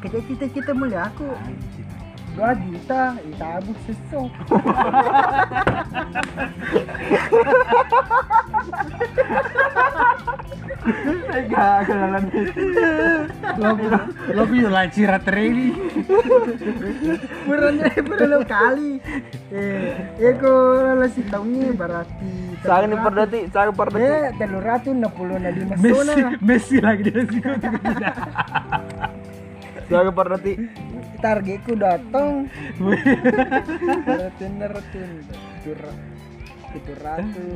kerja kita kita mulia aku dua juta itabus sesok Enggak, kenalan Lo bisa lancirat ini. Puranya pura kali eh ya ko lalasi taungnya berarti per detik, sangat per detik. Eh, telur ratu enam puluh na lima Messi. Messi lagi di situ Sangat per detik. Targetku datang. Berarti nertin. Tur itu ratu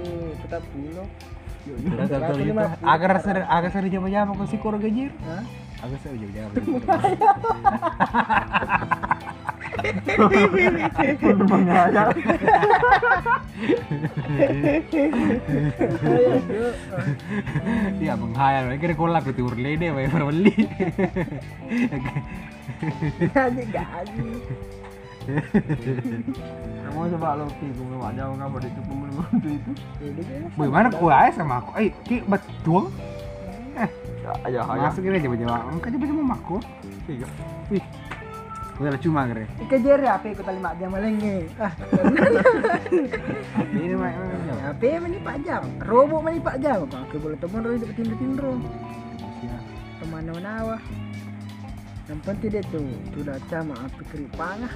kita gitu. Agar sering agar sering jam-jam ke si keluarga jir. Hah? Agak sering jam-jam. Untuk menghayal. Iya menghayal. Kira kolak itu urlede, wae berbeli. Jadi gaji. Kamu coba lo ki, gue gak jauh kamu itu pembeli itu itu. Jadi kan. Bagaimana kau aja sama aku? Eh, ki betul. Eh, Ya, ayo, ayo. masuk ini coba-coba. Engkau coba-coba maku. Tiga. Ih, lah cuma kere. Ika jere apa aku tali mak jam malenge. Ah, Ini mah apa mani pak jam? Robo mani pak jam. Aku boleh teman roy dapat tindro-tindro. Teman nawa. Yang penting dia tuh sudah cama api ah.